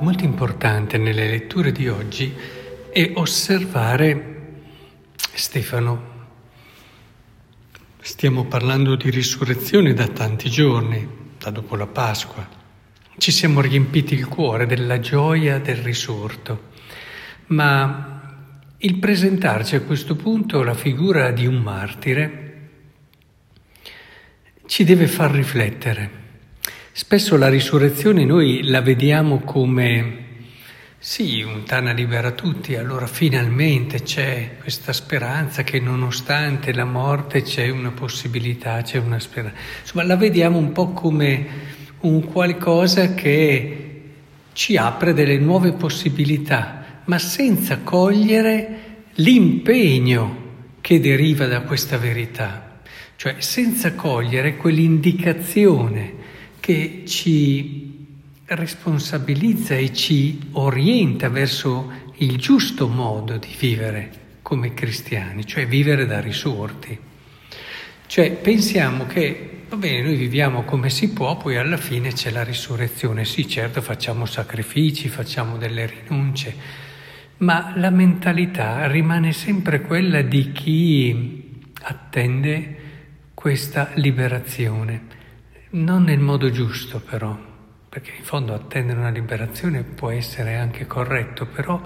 Molto importante nelle letture di oggi è osservare Stefano. Stiamo parlando di risurrezione da tanti giorni, da dopo la Pasqua. Ci siamo riempiti il cuore della gioia del risorto, ma il presentarci a questo punto la figura di un martire ci deve far riflettere. Spesso la risurrezione noi la vediamo come, sì, un Tana libera tutti, allora finalmente c'è questa speranza che nonostante la morte c'è una possibilità, c'è una speranza. Insomma, la vediamo un po' come un qualcosa che ci apre delle nuove possibilità, ma senza cogliere l'impegno che deriva da questa verità, cioè senza cogliere quell'indicazione che ci responsabilizza e ci orienta verso il giusto modo di vivere come cristiani, cioè vivere da risorti. Cioè pensiamo che, va bene, noi viviamo come si può, poi alla fine c'è la risurrezione. Sì, certo, facciamo sacrifici, facciamo delle rinunce, ma la mentalità rimane sempre quella di chi attende questa liberazione. Non nel modo giusto però, perché in fondo attendere una liberazione può essere anche corretto, però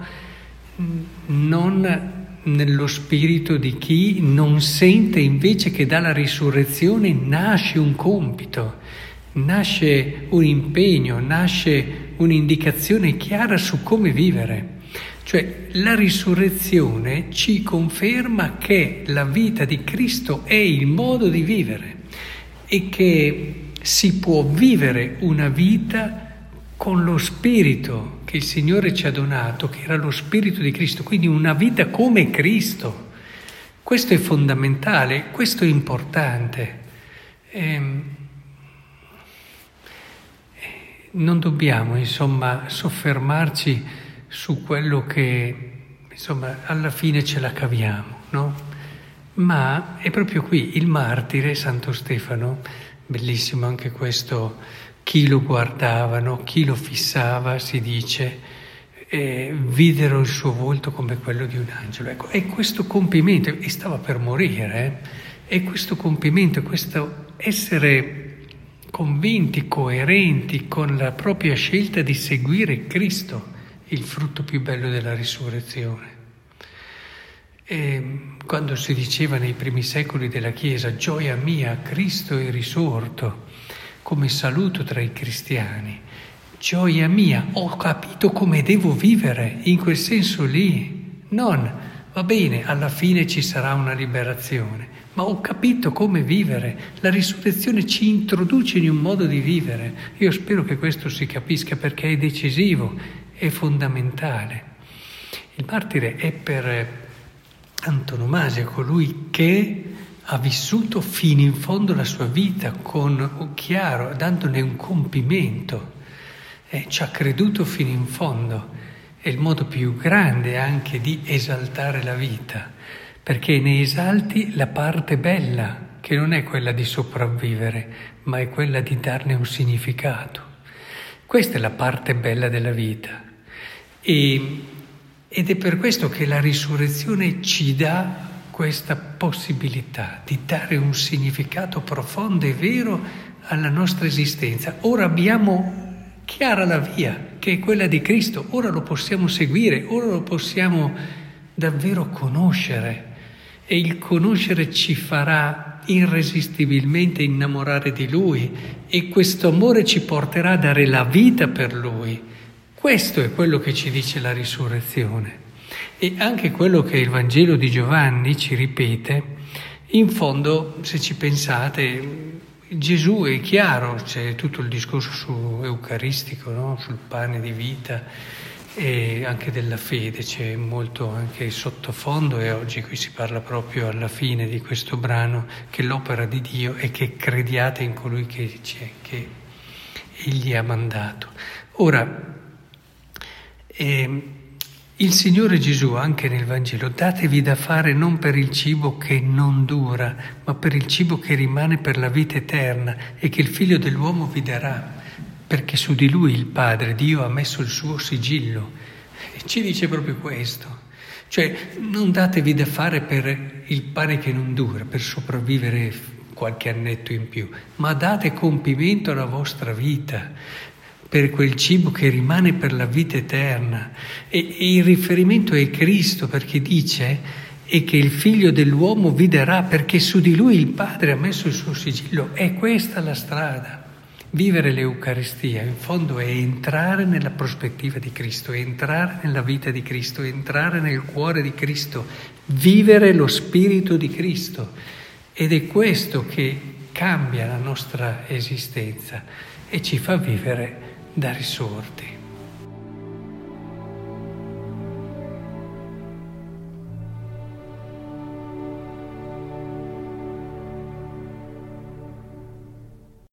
non nello spirito di chi non sente invece che dalla risurrezione nasce un compito, nasce un impegno, nasce un'indicazione chiara su come vivere. Cioè la risurrezione ci conferma che la vita di Cristo è il modo di vivere e che si può vivere una vita con lo spirito che il Signore ci ha donato, che era lo spirito di Cristo, quindi una vita come Cristo. Questo è fondamentale, questo è importante. Ehm, non dobbiamo, insomma, soffermarci su quello che, insomma, alla fine ce la caviamo, no? Ma è proprio qui il martire, Santo Stefano, Bellissimo anche questo, chi lo guardavano, chi lo fissava, si dice, eh, videro il suo volto come quello di un angelo. Ecco, è questo compimento, e stava per morire, eh, è questo compimento, questo essere convinti, coerenti con la propria scelta di seguire Cristo, il frutto più bello della risurrezione. E quando si diceva nei primi secoli della Chiesa, gioia mia, Cristo è risorto, come saluto tra i cristiani, gioia mia, ho capito come devo vivere, in quel senso lì, non va bene, alla fine ci sarà una liberazione, ma ho capito come vivere, la risurrezione ci introduce in un modo di vivere, io spero che questo si capisca perché è decisivo, è fondamentale. Il martire è per antonomasia, colui che ha vissuto fino in fondo la sua vita con chiaro, dandone un compimento, eh, ci ha creduto fino in fondo. È il modo più grande anche di esaltare la vita, perché ne esalti la parte bella, che non è quella di sopravvivere, ma è quella di darne un significato. Questa è la parte bella della vita. E ed è per questo che la risurrezione ci dà questa possibilità di dare un significato profondo e vero alla nostra esistenza. Ora abbiamo chiara la via, che è quella di Cristo, ora lo possiamo seguire, ora lo possiamo davvero conoscere. E il conoscere ci farà irresistibilmente innamorare di Lui. E questo amore ci porterà a dare la vita per Lui questo è quello che ci dice la risurrezione e anche quello che il Vangelo di Giovanni ci ripete, in fondo, se ci pensate, Gesù è chiaro, c'è tutto il discorso su eucaristico, no? sul pane di vita e anche della fede, c'è molto anche sottofondo e oggi qui si parla proprio alla fine di questo brano che l'opera di Dio è che crediate in colui che, che Egli ha mandato. Ora, e il Signore Gesù, anche nel Vangelo, datevi da fare non per il cibo che non dura, ma per il cibo che rimane per la vita eterna e che il Figlio dell'uomo vi darà. perché su di lui il Padre, Dio, ha messo il suo sigillo. E ci dice proprio questo. Cioè, non datevi da fare per il pane che non dura, per sopravvivere qualche annetto in più, ma date compimento alla vostra vita per quel cibo che rimane per la vita eterna. E, e il riferimento è Cristo perché dice e che il figlio dell'uomo vi darà perché su di lui il Padre ha messo il suo sigillo. È questa la strada. Vivere l'Eucaristia in fondo è entrare nella prospettiva di Cristo, entrare nella vita di Cristo, entrare nel cuore di Cristo, vivere lo spirito di Cristo. Ed è questo che cambia la nostra esistenza e ci fa vivere da risorti.